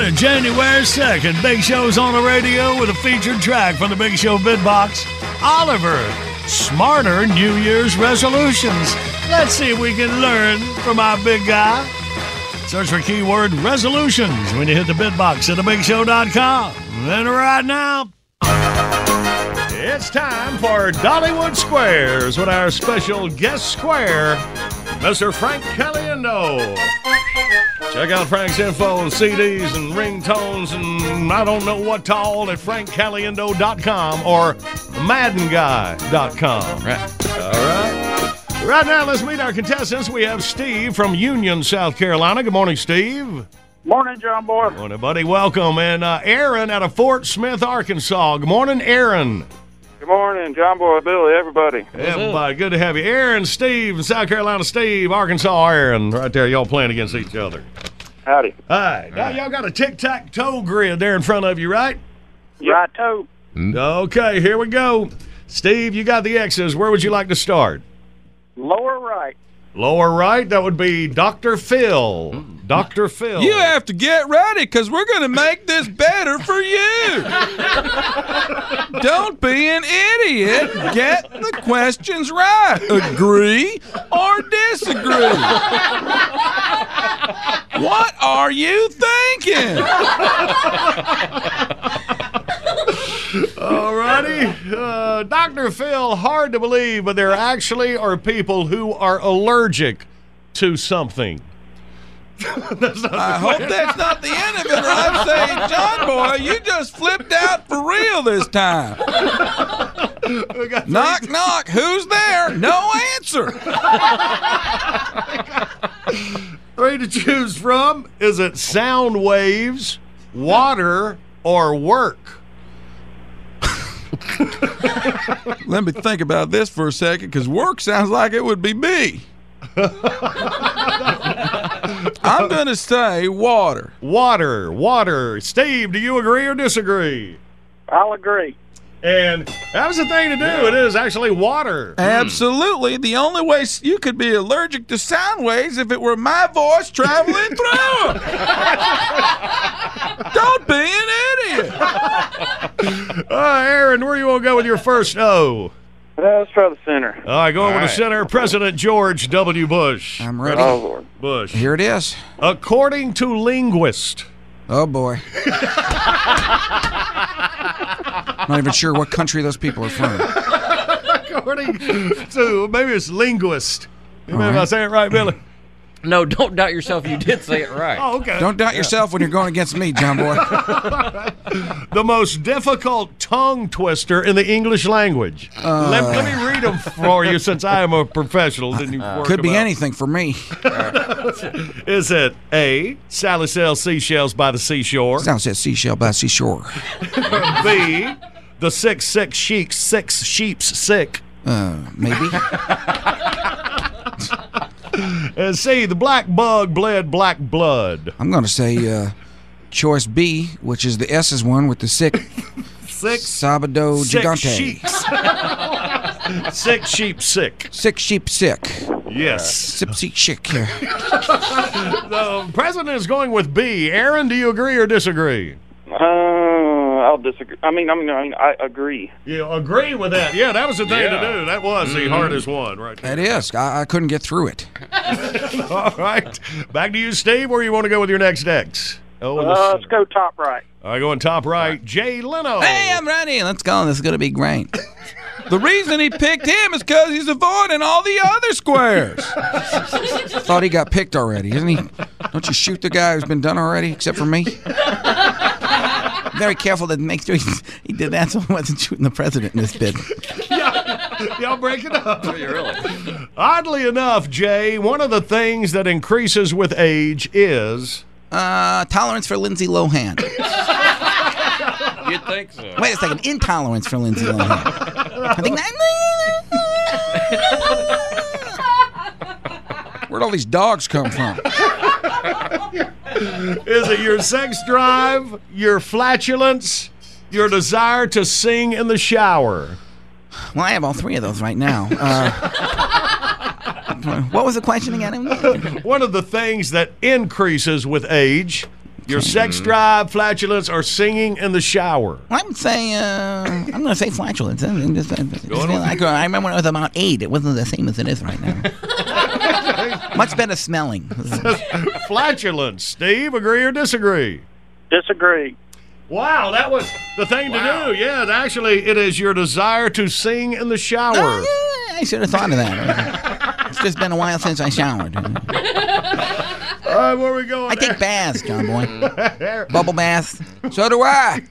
Morning, January 2nd. Big Show's on the radio with a featured track from the Big Show bit box. Oliver, smarter New Year's resolutions. Let's see if we can learn from our big guy. Search for keyword resolutions when you hit the bit box at thebigshow.com. And right now, it's time for Dollywood Squares with our special guest square, Mr. Frank Caliendo. Check out Frank's info on CDs and ringtones and I don't know what all at frankcaliendo.com or maddenguy.com. Right. All right. Right now, let's meet our contestants. We have Steve from Union, South Carolina. Good morning, Steve. Morning, John Boy. Morning, buddy. Welcome. And uh, Aaron out of Fort Smith, Arkansas. Good morning, Aaron. Good morning, John Boy, Billy, everybody. Everybody, good to have you. Aaron, Steve, in South Carolina, Steve, Arkansas, Aaron. Right there, y'all playing against each other. Howdy. All right. Now, y'all got a tic tac toe grid there in front of you, right? Right toe. Okay, here we go. Steve, you got the X's. Where would you like to start? Lower right. Lower right, that would be Dr. Phil. Dr. Phil. You have to get ready because we're going to make this better for you. Don't be an idiot. Get the questions right. Agree or disagree. What are you thinking? Alrighty. Uh, Dr. Phil, hard to believe, but there actually are people who are allergic to something. I hope that's not the end of it, I'm saying, John Boy, you just flipped out for real this time. knock, knock. Who's there? No answer. Three to choose from. Is it sound waves, water, or work? Let me think about this for a second because work sounds like it would be me. I'm going to say water. Water, water. Steve, do you agree or disagree? I'll agree. And that was the thing to do. It is actually water. Absolutely. The only way you could be allergic to sound waves if it were my voice traveling through 'em. Don't be an idiot. Uh, Aaron, where you want to go with your first O? Uh, let's try the center. All right, going with the center, President George W. Bush. I'm ready. Oh, Lord. Bush. Here it is. According to linguists, Oh boy. Not even sure what country those people are from. according to maybe it's linguist. Maybe I right. say it right, Billy. No, don't doubt yourself. You did say it right. Oh, okay. Don't doubt yourself when you're going against me, John Boy. the most difficult tongue twister in the English language. let, let me read them for you since I am a professional. Then you work Could be out. anything for me. Is it A, Sally sells seashells by the seashore? Sounds like seashell by seashore. B, the six six sheep six sheep's sick. Uh, maybe. And C, the black bug bled black blood. I'm going to say uh, choice B, which is the S's one with the sick Six Sabado sick Gigante. sheeps. six sheep sick. Sick sheep sick. Yes. Sip seek chick. The president is going with B. Aaron, do you agree or disagree? Uh, I'll disagree. I mean, I mean, I mean, I agree. You agree with that? Yeah, that was the thing Yeah. to do. That was the hardest one, right there. That is. I, I couldn't get through it. All right. Back to you, Steve. Where you want to go with your next X? Oh, Uh, let's go top right. All right, going top right. Jay Leno. Hey, I'm ready. Let's go. This is going to be great. The reason he picked him is because he's avoiding all the other squares. I Thought he got picked already, isn't he? Don't you shoot the guy who's been done already, except for me? Very careful to make sure he, he did that so he wasn't shooting the president in this bid. Y'all break it up. Oddly enough, Jay, one of the things that increases with age is Uh, tolerance for Lindsay Lohan. You'd think so. Wait a second. Intolerance for Lindsay Lohan. I think that. Where'd all these dogs come from? is it your sex drive, your flatulence, your desire to sing in the shower? Well, I have all three of those right now. Uh, what was the question again? One of the things that increases with age, your sex drive, flatulence, or singing in the shower. I would say uh, I'm going to say flatulence. I, mean, just- I just like, uh, I remember when I was about eight. It wasn't the same as it is right now. Much better smelling. Flatulence. Steve, agree or disagree? Disagree. Wow, that was the thing to do. Yeah, it actually, it is your desire to sing in the shower. Oh, yeah, I should have thought of that. It's just been a while since I showered. All right, where we going? I take baths, John Boy. Bubble baths. So do I.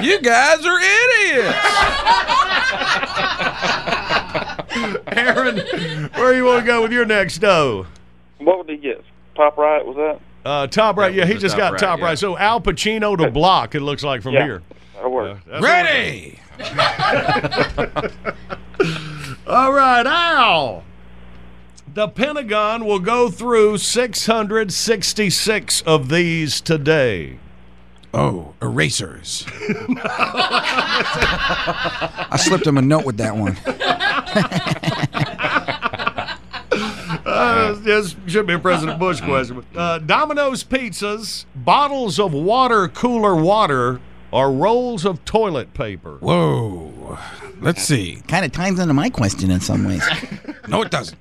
You guys are idiots. Aaron, where you want to go with your next dough? What would he get? Top right was that? Uh, top right. Yeah, he just got right, top yeah. right. So Al Pacino to block. It looks like from Yeah. here. That'll work. That's Ready. All right, Al. The Pentagon will go through 666 of these today. Oh, erasers. I slipped him a note with that one. Uh, this should be a President Bush question. Uh, Domino's pizzas, bottles of water cooler water, or rolls of toilet paper. Whoa. Let's see. Kind of ties into my question in some ways. No, it doesn't.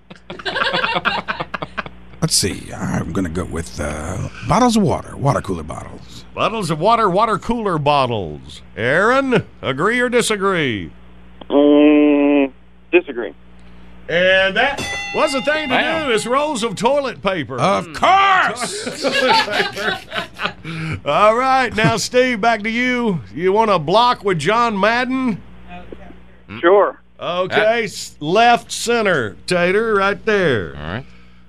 Let's see. I'm going to go with uh, bottles of water, water cooler bottles. Bottles of water, water cooler bottles. Aaron, agree or disagree? Mm, disagree. And that was the thing to Wow. do is rolls of toilet paper. Of hmm. course. All right, now Steve, back to you. You want to block with John Madden? Sure. Okay, uh, s left center, Tater, right there. All right.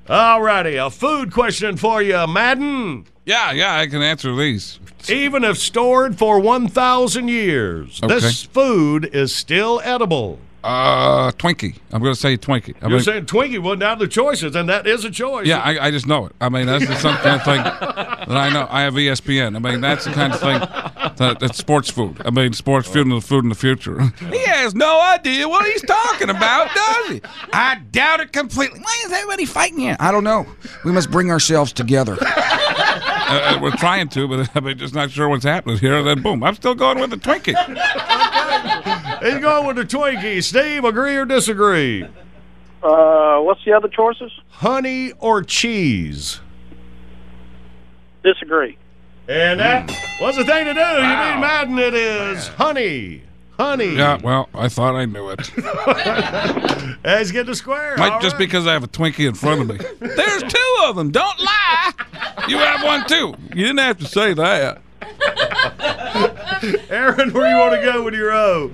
All righty, a food question for you, Madden. Yeah, yeah, I can answer these. Even if stored for 1,000 years, this food is still edible. Uh, Twinkie. I'm going to say Twinkie. I You're mean, saying Twinkie wasn't out of the choices, and that is a choice. yeah, I, I just know it. I mean, that's just some kind of thing that I know. I have ESPN. I mean, that's the kind of thing that, that's sports food. I mean, sports food and the food in the future. He has no idea what he's talking about, does he? I doubt it completely. Why is everybody fighting here? I don't know. We must bring ourselves together. Uh, uh, we're trying to, but I mean, just not sure what's happening here. Then boom, I'm still going with the Twinkie. He's going with the Twinkie. Steve, agree or disagree? Uh, what's the other choices? Honey or cheese? Disagree. And that was the thing to do. You mean Madden? It is honey. Honey. Yeah, well, I thought I knew it. Hey, He's getting the square. Might All just right. because I have a Twinkie in front of me. There's two of them. Don't lie. You have one too. You didn't have to say that. Aaron, where do you want to go with your O?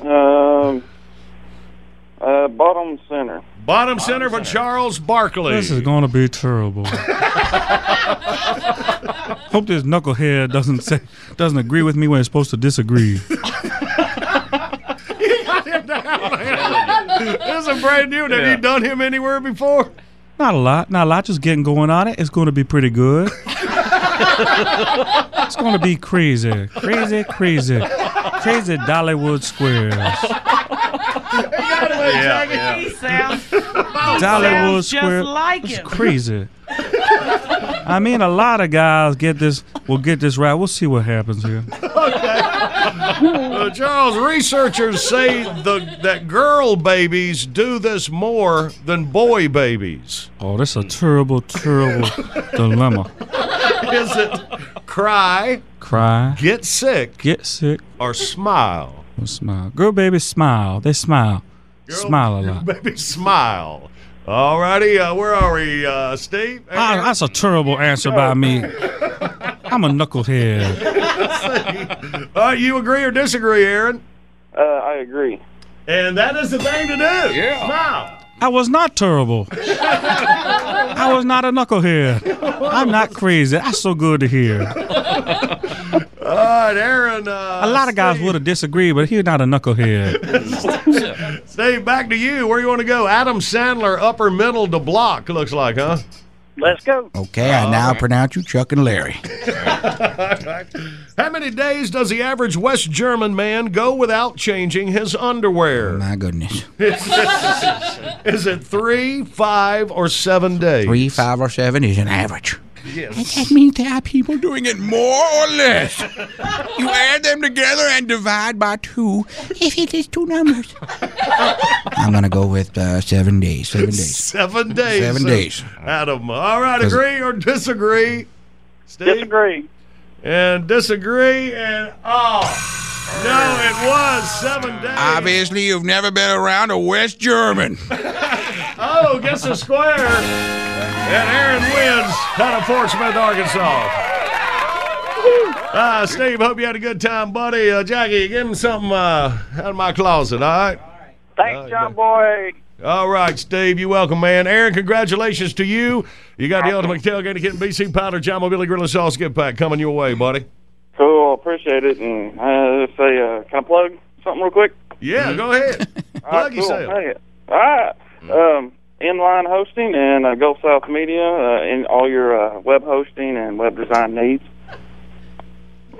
Um, uh, bottom center. Bottom center for Charles Barkley. This is going to be terrible. Hope this knucklehead doesn't say doesn't agree with me when it's supposed to disagree. he got him down. this is a brand new. one. Have you done him anywhere before? Not a lot, not a lot. Just getting going on it. It's going to be pretty good. it's going to be crazy, crazy, crazy, crazy Dollywood squares. Yeah, He sounds, Dollywood sounds just square. like it's him. crazy. I mean, a lot of guys get this. We'll get this right. We'll see what happens here. Uh, Charles, researchers say the that girl babies do this more than boy babies. Oh, this is a terrible, terrible dilemma. Is it cry, Cry, get sick, get sick, or smile? or smile. Girl, babies smile. They smile. Smile a lot. Baby, smile. All righty, uh, where are we, uh, Steve? Ah, that's a terrible answer by me. I'm a knucklehead. All right, you agree or disagree, Aaron? Uh, I agree. And that is the thing to do. Yeah. Smile. I was not terrible. I was not a knucklehead. I'm not crazy. That's so good to hear. All right, Aaron. Uh, A lot of guys would have disagreed, but he's not a knucklehead. Steve, back to you. Where you want to go? Adam Sandler, upper middle to block, looks like, huh? Let's go. Okay, I now pronounce you Chuck and Larry. How many days does the average West German man go without changing his underwear? Oh, my goodness. Is it three, five, or seven days? Three, five, or seven is an average. Yes. That means there are people doing it more or less. You add them together and divide by two if it is two numbers. I'm going to go with uh, seven days. Seven days. Seven days. Seven days. Adam. All right, agree or disagree? Steve? Disagree. And disagree, and oh, no, it was seven days. Obviously, you've never been around a West German. Oh, gets the square. And Aaron wins out of Fort Smith, Arkansas. Uh, Steve, hope you had a good time, buddy. Uh, Jackie, give him something uh, out of my closet, all right? Thanks, John Boy. All right, Steve, you're welcome, man. Aaron, congratulations to you. You got the ultimate tailgate kit and BC powder, John Mobile Grill and Sauce gift pack coming your way, buddy. Cool. I appreciate it. And uh, let's say, uh, can I plug something real quick? Yeah, go ahead. Plug right, cool. yourself. Hey, All right. Um, inline hosting and uh, Gulf South Media uh, in all your uh, web hosting and web design needs.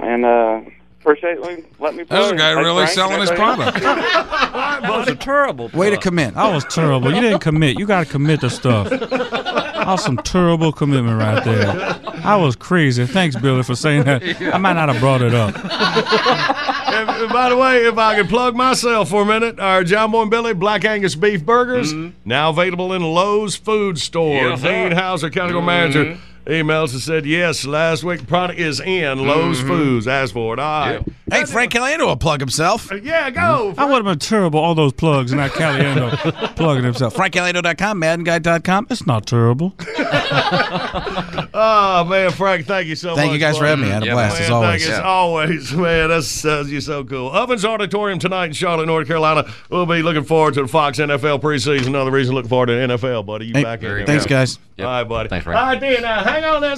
And uh, appreciate let me. There's a plug. guy really Frank. selling his product. That was a terrible. Way to commit. I was terrible. You didn't commit. You got to commit to stuff. That was some terrible commitment right there. I was crazy. Thanks, Billy, for saying that. I might not have brought it up. And, and by the way, if I could plug myself for a minute, our John Boy and Billy Black Angus beef burgers mm-hmm. now available in Lowe's food store. Yes, sir. Dean Hauser, County Court Manager, mm-hmm. Emails and said yes. Last week, product is in Lowe's Foods. Ask for it. All right. Hey, Frank Caliendo will plug himself. Uh, Yeah, go. I would have been terrible, all those plugs, and that Caliendo plugging himself. FrankCaliendo.com, MaddenGuy.com. It's not terrible. Oh man, Frank, thank you so much. Thank you guys for having me. I had a Yeah, blast Man, as always. Thank you, as always, man. That's uh, you're so cool. Ovens Auditorium tonight in Charlotte, North Carolina. We'll be looking forward to the Fox NFL preseason. Another reason to look forward to NFL, buddy. You Hey, back here. thanks, guys. Yep. All right, buddy. Thanks, Frank. All right, then. Uh, hang on there.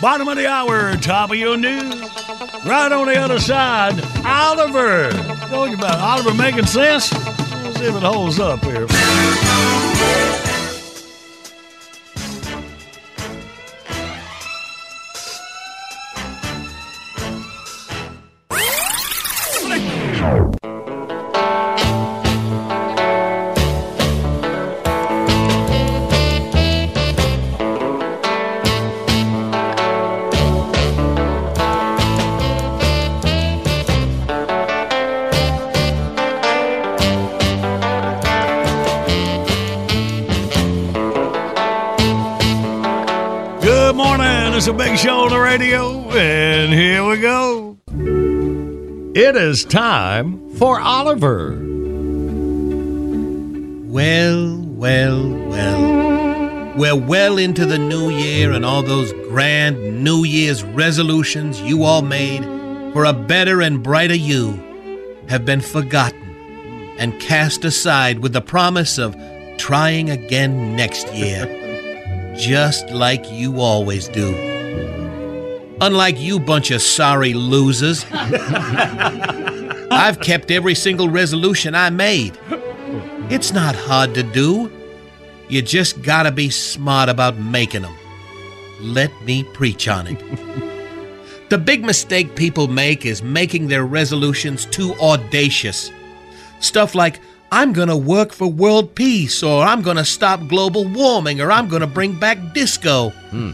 Bottom of the hour, top of your news. Right on the other side, Oliver. Talking about Oliver making sense. Let's see if it holds up here. It is time for Oliver. Well, well, well. We're well into the new year, and all those grand New Year's resolutions you all made for a better and brighter you have been forgotten and cast aside with the promise of trying again next year. Just like you always do. Unlike you bunch of sorry losers, I've kept every single resolution I made. It's not hard to do. You just gotta be smart about making them. Let me preach on it. the big mistake people make is making their resolutions too audacious. Stuff like, I'm gonna work for world peace, or I'm gonna stop global warming, or I'm gonna bring back disco. Hmm.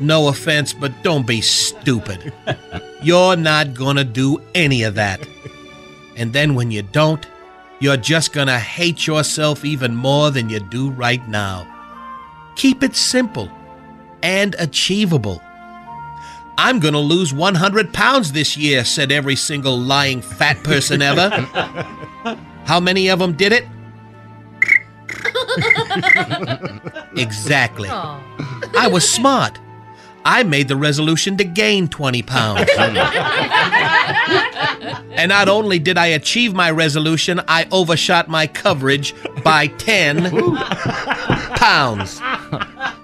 no offense, but don't be stupid. You're not gonna do any of that. And then when you don't, you're just gonna hate yourself even more than you do right now. Keep it simple and achievable. I'm gonna lose 100 pounds this year, said every single lying fat person ever. How many of them did it? exactly. I was smart. I made the resolution to gain 20 pounds. and not only did I achieve my resolution, I overshot my coverage by 10 pounds.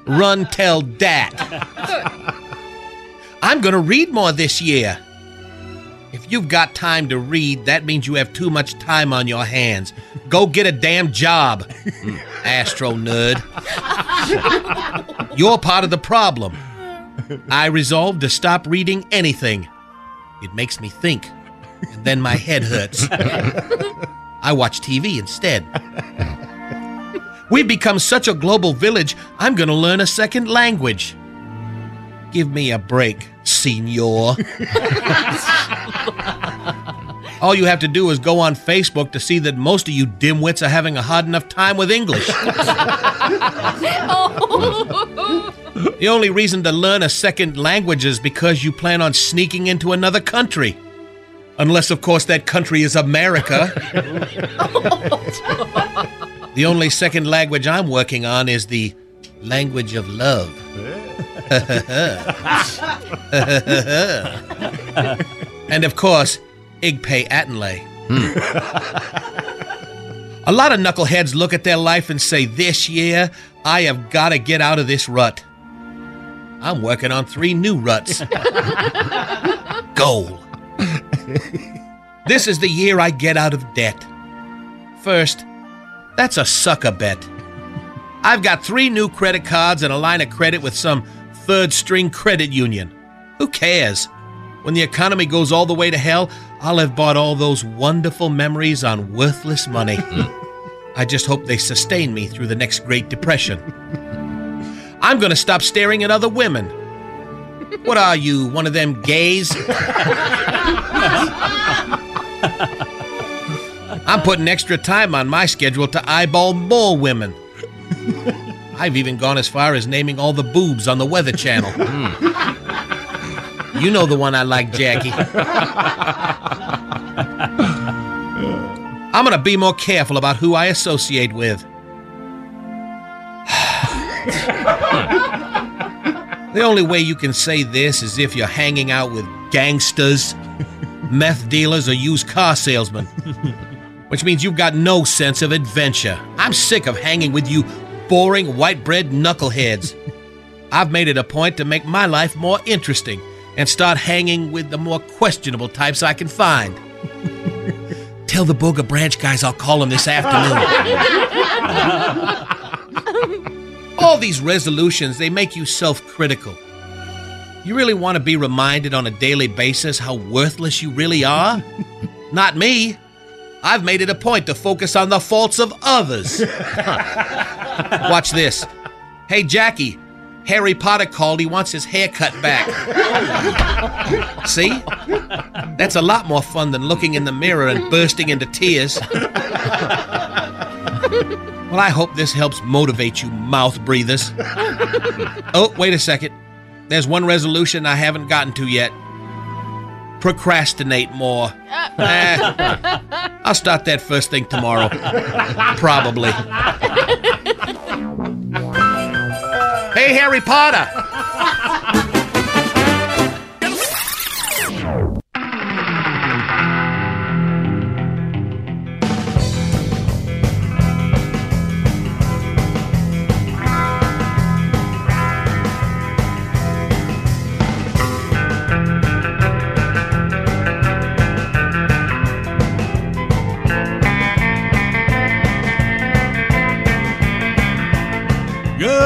Run tell dat. I'm going to read more this year. If you've got time to read, that means you have too much time on your hands. Go get a damn job, Astro nerd. You're part of the problem. I resolved to stop reading anything. It makes me think, and then my head hurts. I watch TV instead. We've become such a global village, I'm going to learn a second language. Give me a break, senor. All you have to do is go on Facebook to see that most of you dimwits are having a hard enough time with English. Oh. The only reason to learn a second language is because you plan on sneaking into another country. Unless, of course, that country is America. the only second language I'm working on is the language of love. and of course, Igpay Atinlay. Hmm. A lot of knuckleheads look at their life and say, This year, I have got to get out of this rut. I'm working on three new ruts. Goal. this is the year I get out of debt. First, that's a sucker bet. I've got three new credit cards and a line of credit with some third string credit union. Who cares? When the economy goes all the way to hell, I'll have bought all those wonderful memories on worthless money. Hmm. I just hope they sustain me through the next Great Depression. I'm going to stop staring at other women. What are you, one of them gays? I'm putting extra time on my schedule to eyeball more women. I've even gone as far as naming all the boobs on the Weather Channel. Hmm. You know the one I like, Jackie. I'm going to be more careful about who I associate with. the only way you can say this is if you're hanging out with gangsters, meth dealers, or used car salesmen, which means you've got no sense of adventure. I'm sick of hanging with you boring white bread knuckleheads. I've made it a point to make my life more interesting and start hanging with the more questionable types I can find. Tell the Booger Branch guys I'll call them this afternoon. All these resolutions, they make you self critical. You really want to be reminded on a daily basis how worthless you really are? Not me. I've made it a point to focus on the faults of others. Watch this. Hey, Jackie, Harry Potter called. He wants his hair cut back. See? That's a lot more fun than looking in the mirror and bursting into tears. Well, I hope this helps motivate you, mouth breathers. Oh, wait a second. There's one resolution I haven't gotten to yet. Procrastinate more. Eh, I'll start that first thing tomorrow. Probably. Hey, Harry Potter!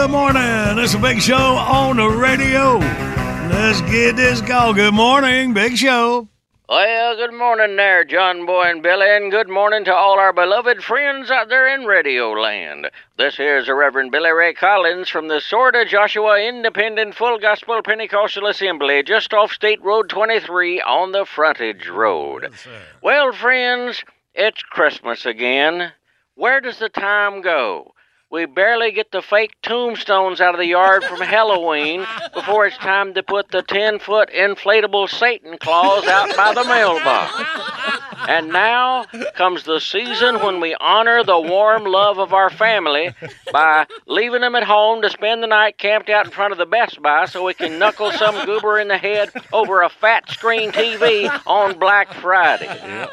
Good morning. It's a big show on the radio. Let's get this go. Good morning, Big Show. Well, good morning there, John Boy and Billy, and good morning to all our beloved friends out there in Radio Land. This here's the Reverend Billy Ray Collins from the Sword of Joshua Independent Full Gospel Pentecostal Assembly, just off State Road 23 on the Frontage Road. Well, friends, it's Christmas again. Where does the time go? We barely get the fake tombstones out of the yard from Halloween before it's time to put the 10 foot inflatable Satan claws out by the mailbox. And now comes the season when we honor the warm love of our family by leaving them at home to spend the night camped out in front of the Best Buy so we can knuckle some goober in the head over a fat screen TV on Black Friday.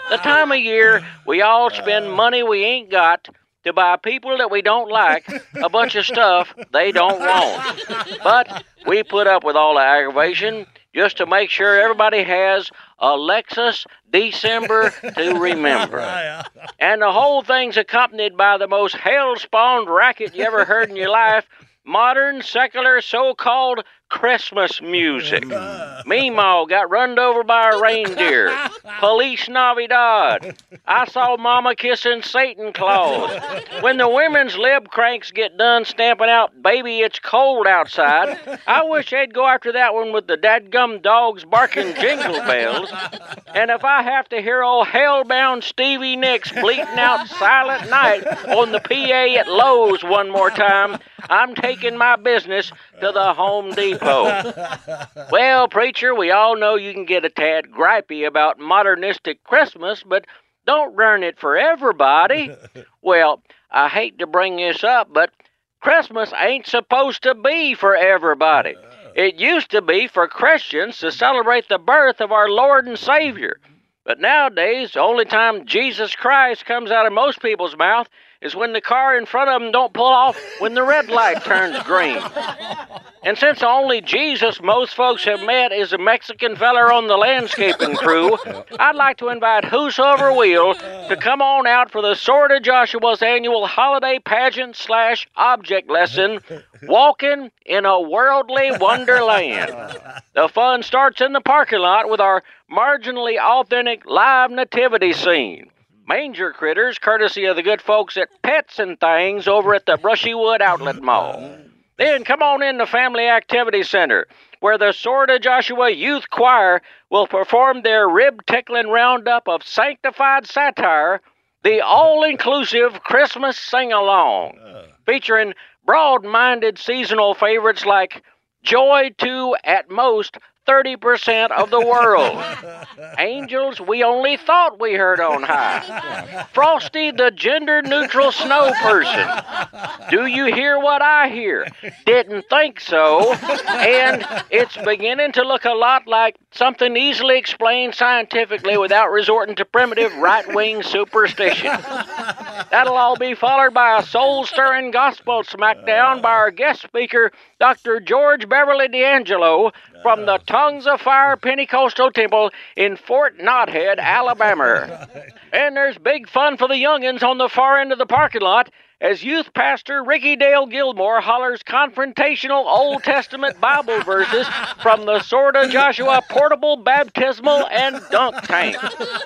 The time of year we all spend money we ain't got to buy people that we don't like a bunch of stuff they don't want. But we put up with all the aggravation just to make sure everybody has a Lexus December to remember. And the whole thing's accompanied by the most hell spawned racket you ever heard in your life modern, secular, so called Christmas music. Meemaw got runned over by a reindeer. Police Navidad. I saw Mama kissing Satan Claus. When the women's lib cranks get done stamping out, baby, it's cold outside, I wish they'd go after that one with the dadgum dogs barking jingle bells. And if I have to hear old hellbound Stevie Nicks bleating out Silent Night on the PA at Lowe's one more time, I'm taking my business to the Home Depot. Well, preacher, we all know you can get a tad gripey about modernistic Christmas, but don't ruin it for everybody. Well, I hate to bring this up, but Christmas ain't supposed to be for everybody. Uh-huh. It used to be for Christians to celebrate the birth of our Lord and Savior. But nowadays, the only time Jesus Christ comes out of most people's mouth is when the car in front of them don't pull off when the red light turns green. And since the only Jesus most folks have met is a Mexican feller on the landscaping crew, I'd like to invite whosoever will to come on out for the Sword of Joshua's annual holiday pageant slash object lesson, Walking in a Worldly Wonderland. The fun starts in the parking lot with our marginally authentic live nativity scene. Manger critters, courtesy of the good folks at Pets and Things over at the Brushywood Outlet Mall. Then come on in the Family Activity Center, where the Sword of Joshua Youth Choir will perform their rib tickling roundup of sanctified satire, the all inclusive Christmas sing along, featuring broad minded seasonal favorites like Joy to, at most, 30% of the world. Angels, we only thought we heard on high. Frosty, the gender neutral snow person. Do you hear what I hear? Didn't think so. And it's beginning to look a lot like something easily explained scientifically without resorting to primitive right wing superstition. That'll all be followed by a soul stirring gospel smackdown by our guest speaker, Dr. George Beverly D'Angelo from the Tongues of Fire Pentecostal Temple in Fort Knothead, Alabama. And there's big fun for the youngins on the far end of the parking lot as youth pastor Ricky Dale Gilmore hollers confrontational Old Testament Bible verses from the Sword of Joshua portable baptismal and dunk tank.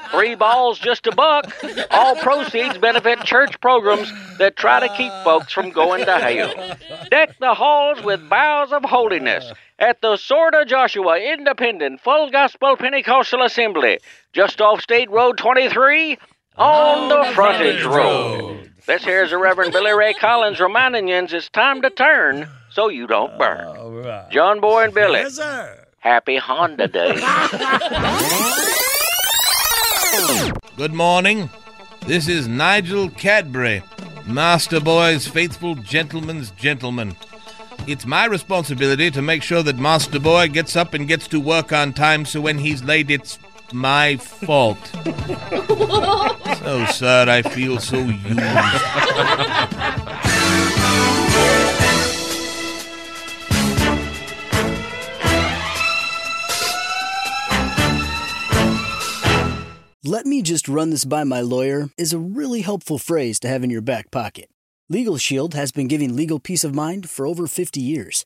Three balls, just a buck. All proceeds benefit church programs that try to keep folks from going to hell. Deck the halls with boughs of holiness at the Sword of Joshua Independent Full Gospel Pentecostal Assembly, just off State Road 23 on the frontage road. This here's the Reverend Billy Ray Collins reminding you it's time to turn so you don't burn. All right. John Boy and Billy. Yes, sir. Happy Honda Day. Good morning. This is Nigel Cadbury, Master Boy's faithful gentleman's gentleman. It's my responsibility to make sure that Master Boy gets up and gets to work on time so when he's late it's my fault. so, sad, I feel so used. Let me just run this by my lawyer is a really helpful phrase to have in your back pocket. Legal Shield has been giving legal peace of mind for over 50 years.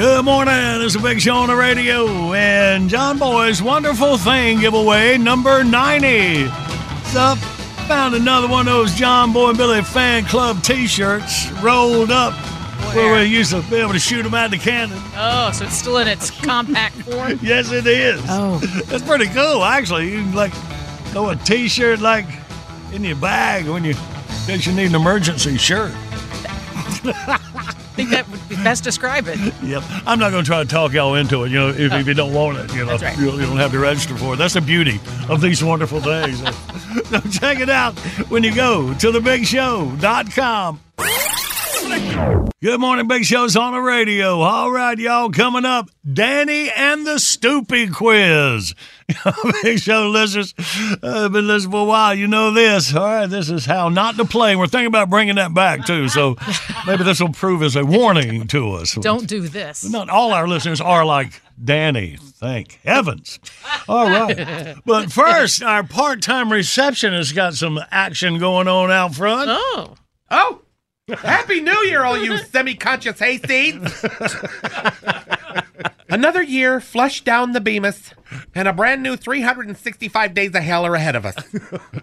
Good morning. It's a big show on the radio. And John Boy's Wonderful Thing giveaway number 90. So, found another one of those John Boy and Billy fan club t shirts rolled up where we used to be able to shoot them out the cannon. Oh, so it's still in its compact form? Yes, it is. Oh. That's pretty cool, actually. You can, like, throw a t shirt, like, in your bag when you, in case you need an emergency shirt. I think that would be best describe it. Yep. I'm not going to try to talk y'all into it. You know, if, if you don't want it, you know, right. you, you don't have to register for it. That's the beauty of these wonderful days. so check it out when you go to thebigshow.com. Good morning, Big Show's on the radio. All right, y'all, coming up, Danny and the Stoopy Quiz. Big Show listeners, uh, been listening for a while. You know this. All right, this is how not to play. We're thinking about bringing that back, too. So maybe this will prove as a warning to us. Don't do this. Not all our listeners are like Danny. Thank heavens. All right. But first, our part time receptionist got some action going on out front. Oh. Oh, Happy New Year, all you semi-conscious hayseeds! Another year flushed down the Bemis, and a brand new 365 days of hell are ahead of us.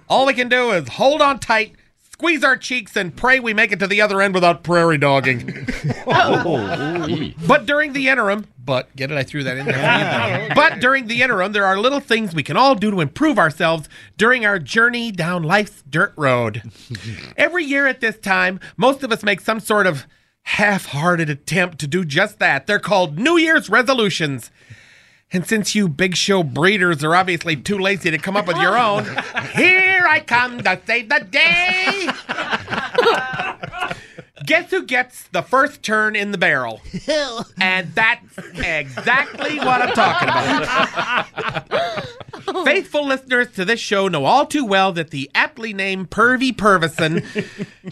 All we can do is hold on tight, squeeze our cheeks, and pray we make it to the other end without prairie dogging. Oh, but during the interim, but get it? I threw that in there. but during the interim, there are little things we can all do to improve ourselves during our journey down life's dirt road. Every year at this time, most of us make some sort of half hearted attempt to do just that. They're called New Year's resolutions. And since you big show breeders are obviously too lazy to come up with your own, here I come to save the day. Guess who gets the first turn in the barrel? And that's exactly what I'm talking about. Faithful listeners to this show know all too well that the aptly named Pervy Purvison,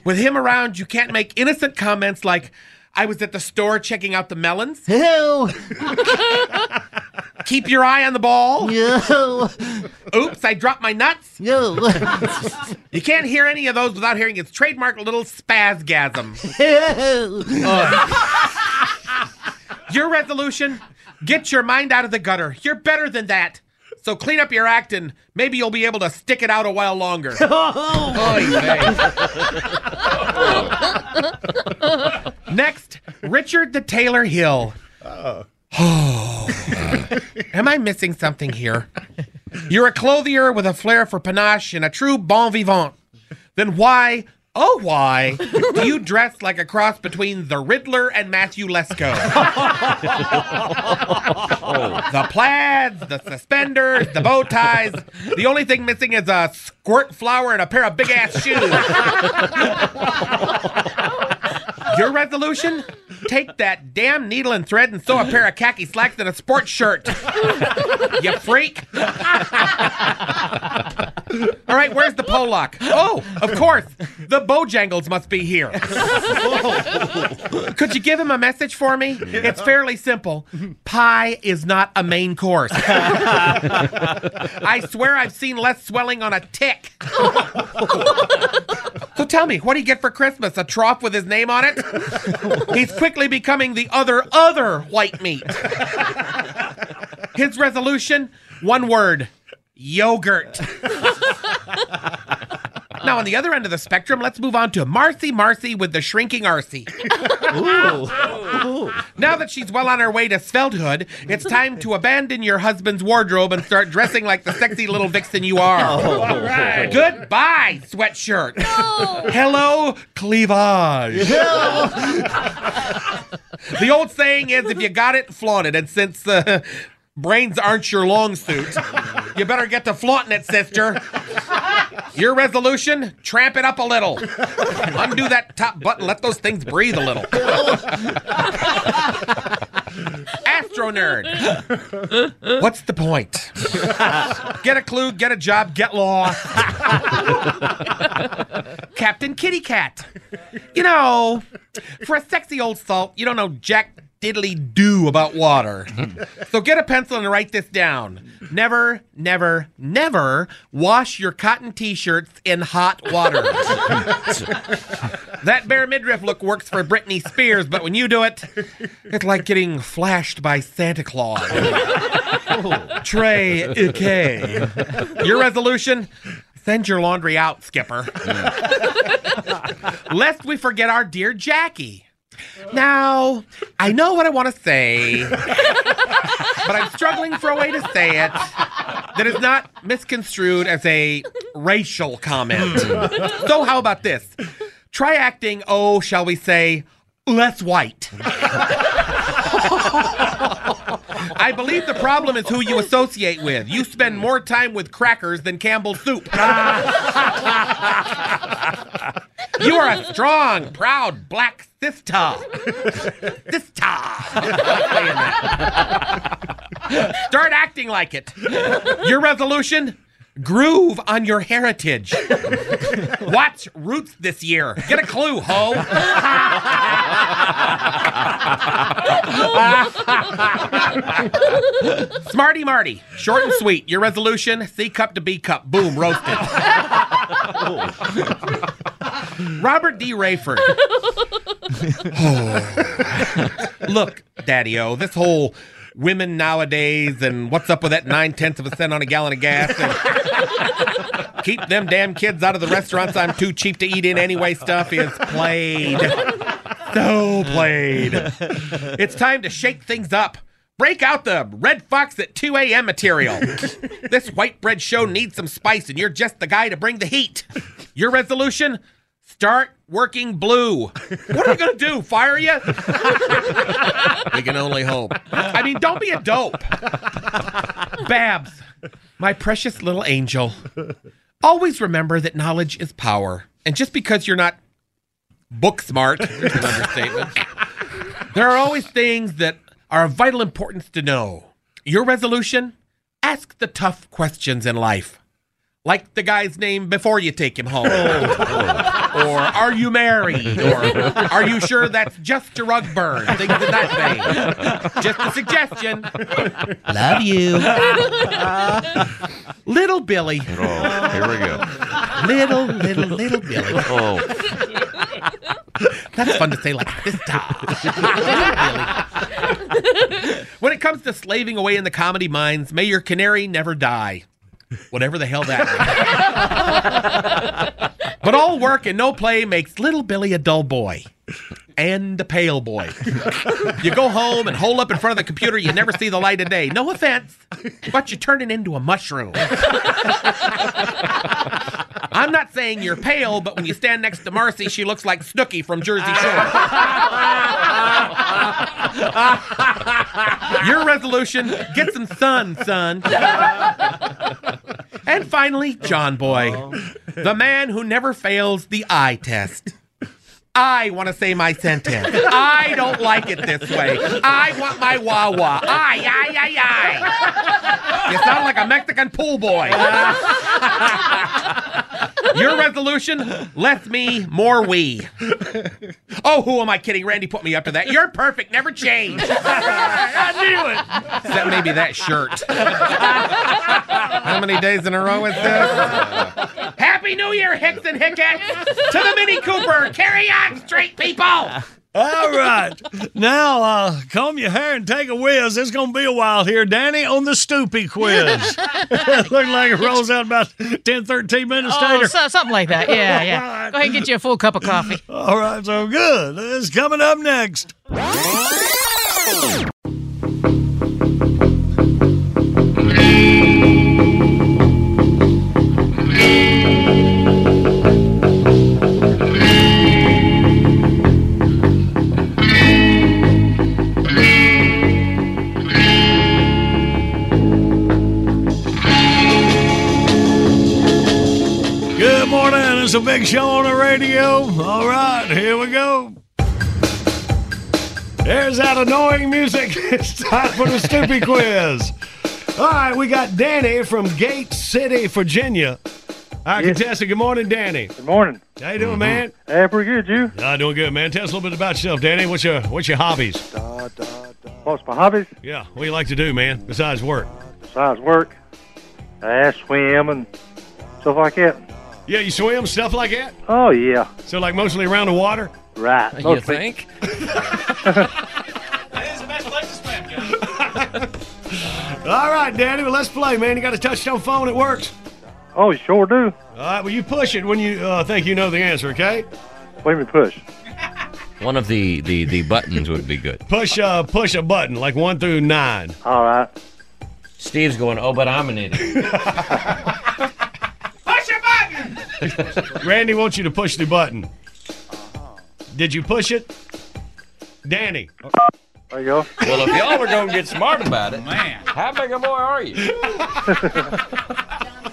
with him around, you can't make innocent comments like, I was at the store checking out the melons. Keep your eye on the ball. Oops, I dropped my nuts. you can't hear any of those without hearing its trademark little spasgasm. your resolution? Get your mind out of the gutter. You're better than that. So clean up your act and maybe you'll be able to stick it out a while longer. Oy vey. Next, Richard the Taylor Hill. Oh, am I missing something here? You're a clothier with a flair for panache and a true bon vivant. Then why, oh why, do you dress like a cross between the Riddler and Matthew Lesko? The plaids, the suspenders, the bow ties. The only thing missing is a squirt flower and a pair of big ass shoes. Your resolution? Take that damn needle and thread and sew a pair of khaki slacks and a sports shirt. you freak. All right, where's the Pollock? Oh, of course. The Bojangles must be here. Could you give him a message for me? It's fairly simple. Pie is not a main course. I swear I've seen less swelling on a tick. So tell me, what do you get for Christmas? A trough with his name on it? He's quickly becoming the other, other white meat. His resolution one word yogurt. Now, on the other end of the spectrum, let's move on to Marcy Marcy with the shrinking Arcy. Now that she's well on her way to svelthood, it's time to abandon your husband's wardrobe and start dressing like the sexy little vixen you are. All right. Goodbye, sweatshirt. Hello, cleavage. the old saying is if you got it, flaunt it. And since uh, brains aren't your long suit, you better get to flaunting it, sister. Your resolution? Tramp it up a little. Undo that top button. Let those things breathe a little. Astro nerd. What's the point? Get a clue, get a job, get lost. Captain Kitty Cat. You know, for a sexy old salt, you don't know jack diddly do about water. so get a pencil and write this down. Never, never, never wash your cotton t-shirts in hot water. that bare midriff look works for Britney Spears, but when you do it, it's like getting flashed by Santa Claus. Trey okay. Your resolution? Send your laundry out, Skipper. Lest we forget our dear Jackie. Now, I know what I want to say, but I'm struggling for a way to say it that is not misconstrued as a racial comment. Hmm. so, how about this? Try acting, oh, shall we say, less white. I believe the problem is who you associate with. You spend more time with crackers than Campbell's soup. You are a strong, proud black sister. Sister. Start acting like it. Your resolution? Groove on your heritage. Watch Roots this year. Get a clue, ho. Smarty Marty, short and sweet. Your resolution: C cup to B cup. Boom, roasted. Robert D. Raiford. Look, Daddy O, this whole women nowadays and what's up with that nine tenths of a cent on a gallon of gas and keep them damn kids out of the restaurants I'm too cheap to eat in anyway stuff is played. So played. It's time to shake things up. Break out the Redd Foxx at 2 a.m. material. this white bread show needs some spice, and you're just the guy to bring the heat. Your resolution? Start working blue. What are you going to do? Fire you? we can only hope. I mean, don't be a dope. Babs, my precious little angel, always remember that knowledge is power. And just because you're not book smart, there's an understatement, there are always things that are of vital importance to know. Your resolution? Ask the tough questions in life. Like the guy's name before you take him home. or are you married? Or are you sure that's just a rug burn? Things in that vein. Just a suggestion. Love you. little Billy. Oh, here we go. Little, little, little Billy. Oh. That's fun to say like this time. when it comes to slaving away in the comedy mines, may your canary never die. Whatever the hell that. But all work and no play makes little Billy a dull boy. And a pale boy. You go home and hole up in front of the computer, you never see the light of day. No offense, but you're turning into a mushroom. I'm not saying you're pale, but when you stand next to Marcy, she looks like Snooki from Jersey Shore. Your resolution: get some sun, son. And finally, John Boy, oh. the man who never fails the eye test. I want to say my sentence. I don't like it this way. I want my wawa. Aye, aye, aye, aye. You sound like a Mexican pool boy. Your resolution? Less me, more we. Oh, who am I kidding? Randy put me up to that. You're perfect. Never change. I knew it. Except maybe that shirt. How many days in a row is this? Happy New Year, Hicks and Hickets. To the Mini Cooper. Carry on, straight people. All right. Now, uh, comb your hair and take a whiz. It's going to be a while here, Danny, on the Stoopy quiz. Looks like it rolls out about 10, 13 minutes Oh, later. so, something like that. Yeah, yeah. Go ahead and get you a full cup of coffee. All right, so good. It's coming up next. It's a big show on the radio. All right, here we go. There's that annoying music. It's time for the Stoopy quiz. All right, we got Danny from Gate City, Virginia. Our contestant. Good morning, Danny. Good morning. How you doing, man? Hey, pretty good, you? Uh, doing good, man. Tell us a little bit about yourself, Danny. What's your What's your hobbies? What's my hobbies? Yeah, what do you like to do, man? Besides work? Besides work, I swim and stuff like that. Yeah, you swim, stuff like that. Oh yeah. So like mostly around the water. Right. You mostly. think? All right, Danny. Well, let's play, man. You got a touchtone phone. It works. Oh, you sure do. All right. Well, you push it when you uh, think you know the answer. Okay. What do you mean push? One of the, the, the buttons would be good. Push uh push a button like one through nine. All right. Steve's going, oh, but I'm an idiot. Randy wants you to push the button. Did you push it, Danny? There you go. Well, if y'all are going to get smart about it, man, how big a boy are you?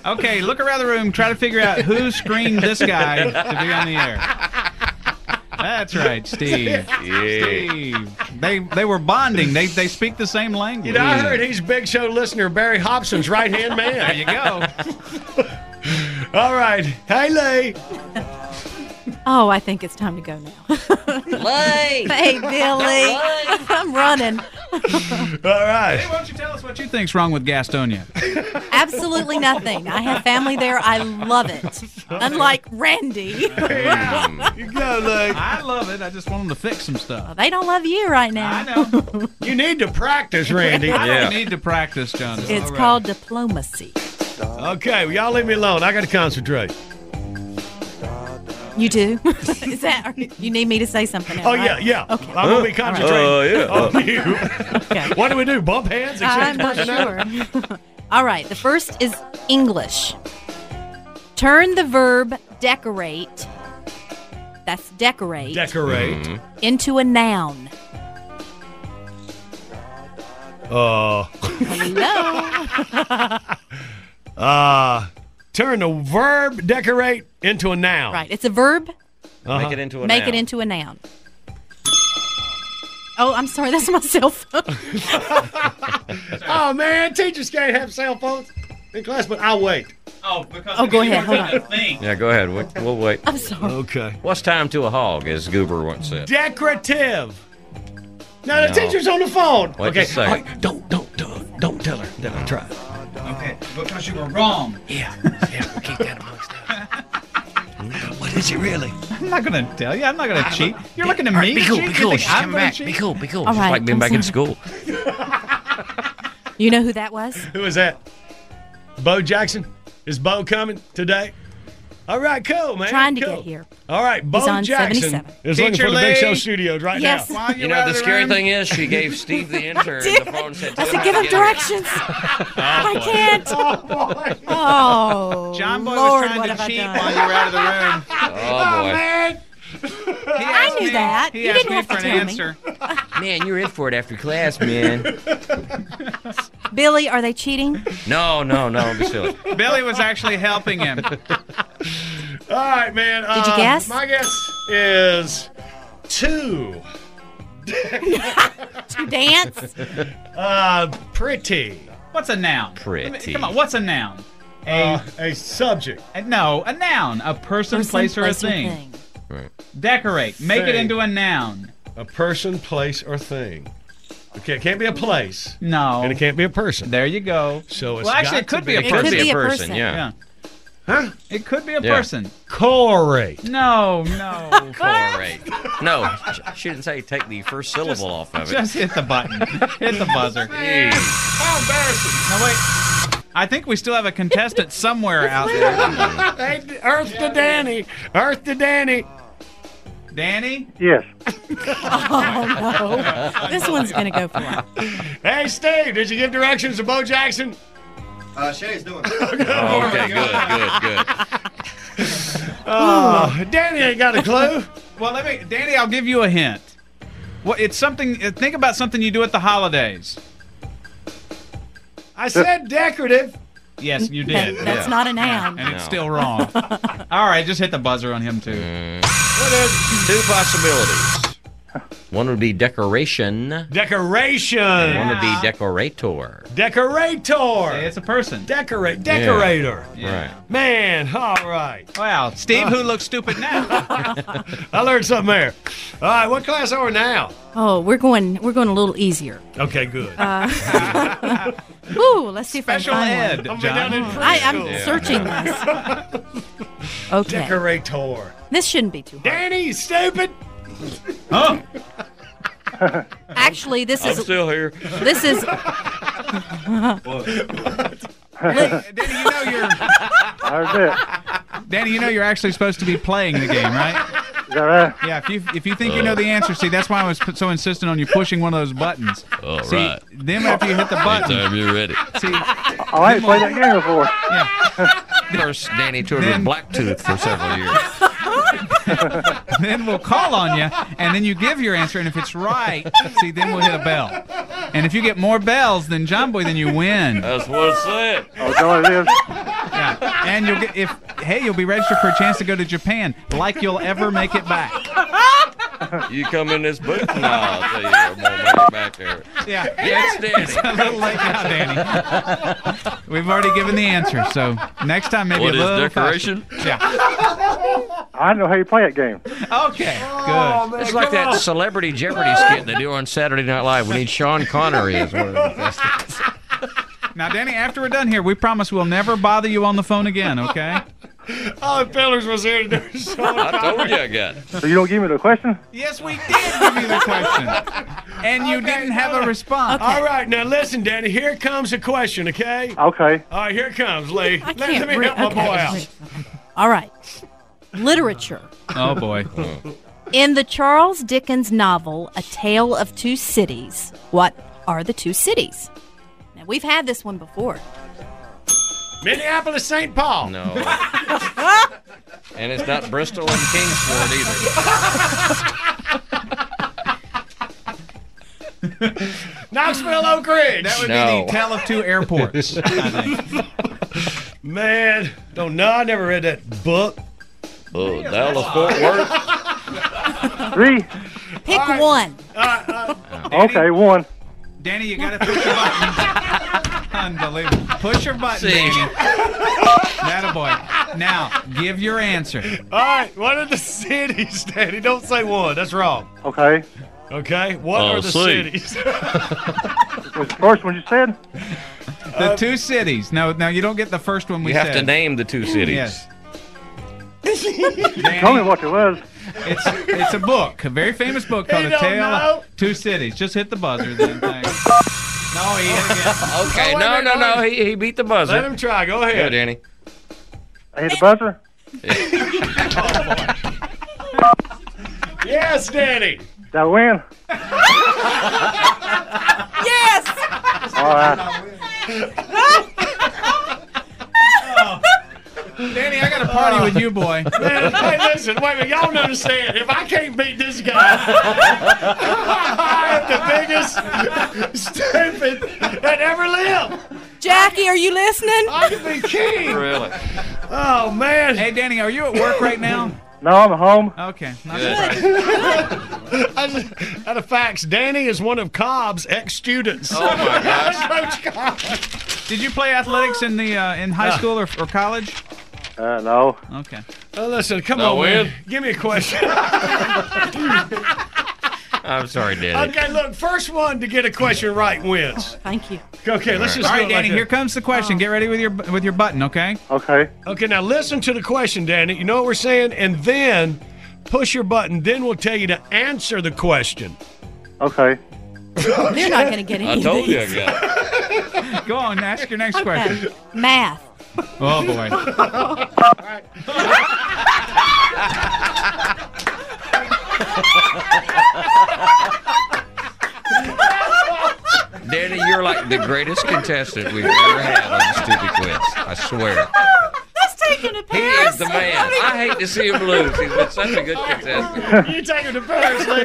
Okay, look around the room. Try to figure out who screened this guy to be on the air. That's right, Steve. Steve. They they were bonding. They they speak the same language. You know, I heard he's Big Show listener Barry Hobson's right hand man. There you go. All right. Hey, Lee. Oh, I think it's time to go now. Lay. hey, Billy. I'm running. All right. Hey, why don't you tell us what you think's wrong with Gastonia? Absolutely nothing. I have family there. I love it. Unlike Randy. You go, Lee. I love it. I just want them to fix some stuff. they don't love you right now. I know. You need to practice, Randy. I don't need to practice, John. It's called diplomacy. Okay, well, y'all leave me alone. I got to concentrate. You do? Is that? You need me to say something? Now, Oh, yeah, right? yeah. Okay. I'm going to be concentrating Uh, yeah. on you. What do we do? Bump hands? I'm Exchange not personality? sure. All right. The first is English. Turn the verb decorate. That's decorate. Decorate. into a noun. Uh, Hello. Uh, turn the verb decorate into a noun. right. It's a verb. Uh-huh. Make it into a Make noun. it into a noun. Oh, I'm sorry. That's my cell phone. Oh, man. Teachers can't have cell phones in class, but I'll wait. Oh, because Oh, go ahead. Hold on. Yeah, go ahead. We'll, we'll wait. I'm sorry. Okay. What's time to a hog, as Goober once said? Decorative. Now the No. teacher's on the phone. Wait okay. a second. all right, Don't, don't, don't, don't tell her that I tried. Okay, because you were wrong. Yeah. Yeah. We'll keep that amongst us. what is it really? I'm not gonna tell you. I'm not gonna ah, cheat. You're looking at me. right, be cool, be cool. think She's coming back. cheat? Be cool, be cool. All It's right, like being back in school. You know who that was? Who is that? Bo Jackson? Is Bo coming today? All right, cool, man. Trying to cool. get here. All right, Bo He's on Jackson 77. is Teacher looking for the Big Show studios right Yes. now. While You you're know, the scary room- thing is she gave Steve the intern the phone said, I said, give him to get directions. Oh, I can't. Oh, oh, John Boy Lord, was trying to cheat while you were out of the room. Oh, boy. Oh, man. He I knew me- that. He You asked didn't me have for to an tell me. answer. Man, you're in for it after class, man. Billy, are they cheating? No, no, no, don't be silly. Billy was actually helping him. All right, man. Did you uh, guess? My guess is two. To dance? Uh, pretty. What's a noun? Pretty. Come on, what's a noun? A, Uh, a subject. a- no, a noun. A person, Person, place, or a place, thing. Right. Decorate. Make it Thing. into a noun. A person, place, or thing. Okay, it can't be a place, No. and it can't be a person. There you go. So it's well, actually, got it could to be a be- It person. could be a person, person. yeah. Yeah. Huh? It could be a Yeah. person. Corrate. No, no. Correct. No, sh- she didn't say take the first syllable off of it. Just hit the button. hit the buzzer. Jeez. How embarrassing. Now wait. I think we still have a contestant somewhere out there. Hey, Earth to Danny. Earth to Danny. Danny? Yes. Oh, no. This one's going to go for a Hey, Steve, did you give directions to Bo Jackson? Uh, Shay's doing it. Oh, okay, good, good, good. Oh, Danny ain't got a clue. Well, let me, Danny. I'll give you a hint. Well, it's something. uh, Think about something you do at the holidays. I said decorative. Yes, you did. that's not a noun. And it's No. still wrong. All right, just hit the buzzer on him too. Mm. What is Two possibilities. One would be decoration. decoration? One would be decorator. Decorator. Hey, it's a person. Decorate. Decorator. Right. Man, all right. Wow, Steve, who looks stupid now? I learned something there. All right, what class are we now? Oh, we're going. We're going a little easier. Okay, good. Uh, Ooh, let's see if Special I can ed, find one. I'm down in I, I'm preschool. searching this. Okay, Decorator. this shouldn't be too hard. Danny, stupid. Huh? Actually, this I'm is still here. this is Danny, you know you're I heard that. Danny. You know you're actually supposed to be playing the game, right? Is that right? Yeah. If you if you think you know the uh. answer, see that's why I was so insistent on you pushing one of those buttons. All see, right. then after you hit the button, Anytime you're ready. see, I ain't played that game before. Yeah. First, Danny toured Then- with Blacktooth for several years. then we'll call on you, and then you give your answer, and if it's right, see, then we'll hit a bell. And if you get more bells than John Boy, then you win. That's what it said. Oh, is that what it is? Yeah. And you'll get if hey, you'll be registered for a chance to go to Japan, like you'll ever make it back. You come in this booth and I'll tell you I'm gonna make it back there. Yeah. Yes, Danny. It's a little late now, Danny. We've already given the answer, so next time maybe What a is little decoration? faster. Yeah. I know how you play that game. Okay. Oh, good. It's like that Celebrity Jeopardy skit they do on Saturday Night Live. We need Sean Connery as one of the contestants. Now, Danny, after we're done here, we promise we'll never bother you on the phone again, okay? Oh, Pillars was here to do Sean I told you I got it. So you don't give me the question? Yes, we did give you the question. And you didn't have a response. All right, now listen, Danny. Here comes a question, okay? Okay. All right, here it comes, Lee. Let, let can't me read- help my boy out. All right. Literature. Oh, boy. In the Charles Dickens novel, A Tale of Two Cities, what are the two cities? Now, we've had this one before. Minneapolis, St. Paul. No. And it's not Bristol and Kingsport either. Knoxville, Oak Ridge. That would No. be the tale of two airports, I think. Man, don't know. I never read that book. Oh, Dallas Fort Worth. Three. Pick one. Uh, uh, okay, one. Danny, you got to push your button. Unbelievable. Push your button, See. Danny. That a boy. Now, give your answer. All right, what are the cities, Danny? Don't say one. That's wrong. Okay. Okay, what Oh, are the see. cities? Was the first one you said? The uh, two cities. No, now you don't get the first one we said. You have said. to name the two cities. Yes. Tell me what it was. It's it's a book, a very famous book called He A Tale know. of Two Cities. Just hit the buzzer then. Thanks. No, he hit again. Okay, Oh, no, no, no. He, he beat the buzzer. Let him try. Go Go, ahead. Danny. I hit the buzzer. Yes, Danny. Did I win? Yes! All right. Got a party with you, boy. Man, hey, listen, wait a minute. Y'all don't understand. If I can't beat this guy, I am the biggest stupid that ever lived. Jackie, are you listening? I could be king. Really? Oh, man. Hey, Danny, are you at work right now? No, I'm at home. Okay. Not Good. surprised. I just, out of facts, Danny is one of Cobb's ex-students. Oh, my gosh. Coach Cobb. Did you play athletics in the uh, in high school or, or college? Uh, no. Okay. Oh, listen, come No on, win? man. Give me a question. I'm sorry, Danny. okay, look, first one to get a question right wins. Thank you. Okay, let's just All do right, Danny. like here this. comes the question. Get ready with your with your button, okay? Okay. Okay, now listen to the question, Danny. You know what we're saying? And then push your button. Then we'll tell you to answer the question. Okay. They're not going to get any I of told you I these. got it. Go on, ask your next Okay. question. Math. Oh boy. Danny, you're like the greatest contestant we've ever had on the Stupid Quiz. I swear. That's taking a He is the man. I hate to see him lose. He's been such a good contestant. you take him to Paris, Lee.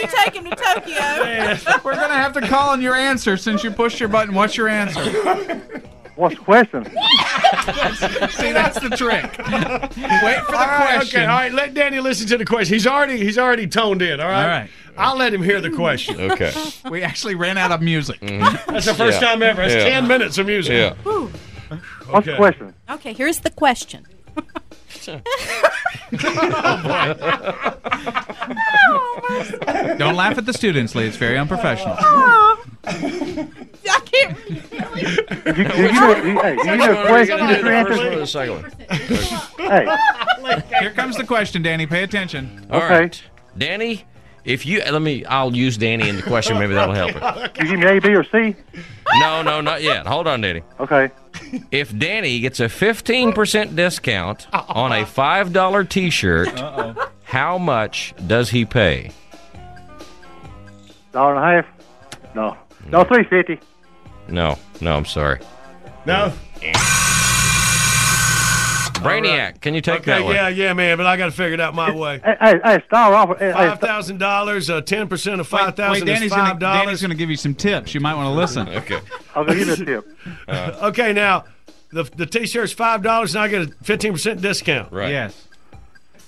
you take him to Tokyo. We're gonna have to call on your answer since you pushed your button. What's your answer? What's the question? See, that's the trick. Wait for the All right, question. okay, all right. Let Danny listen to the question. He's already he's already toned in. All right. All right. I'll let him hear the question. Okay. We actually ran out of music. That's the first Yeah. time ever. It's Yeah. ten minutes of music. Yeah. Whew. What's the Okay. question? Okay, here's the question. Don't laugh at the students, Lee. It's very unprofessional. Oh. I can't. You, you, you, you, hey, you know the question. You just First one or answer. the second one? Hey, Here comes the question, Danny. Pay attention. All Okay. right. Danny, if you let me, I'll use Danny in the question. Maybe that'll help him. you give me A, B, or C? No, no, not yet. Hold on, Danny. Okay. If Danny gets a 15% discount on a $5 t shirt, how much does he pay? Dollar and a half? No. No, three fifty. No, no, I'm sorry. No. Brainiac, can you take Okay. that one? Yeah, yeah, man. But I got to figure it out my way. Hey, hey, hey, start off. Hey, hey, Five thousand dollars. Uh, Ten percent of Wait, five wait, thousand is Danny's gonna, Danny's gonna give you some tips. You might want to listen. Okay. I'll give you the tip. Okay, now the the t-shirt's five dollars, and I get a fifteen percent discount. Right. Yes.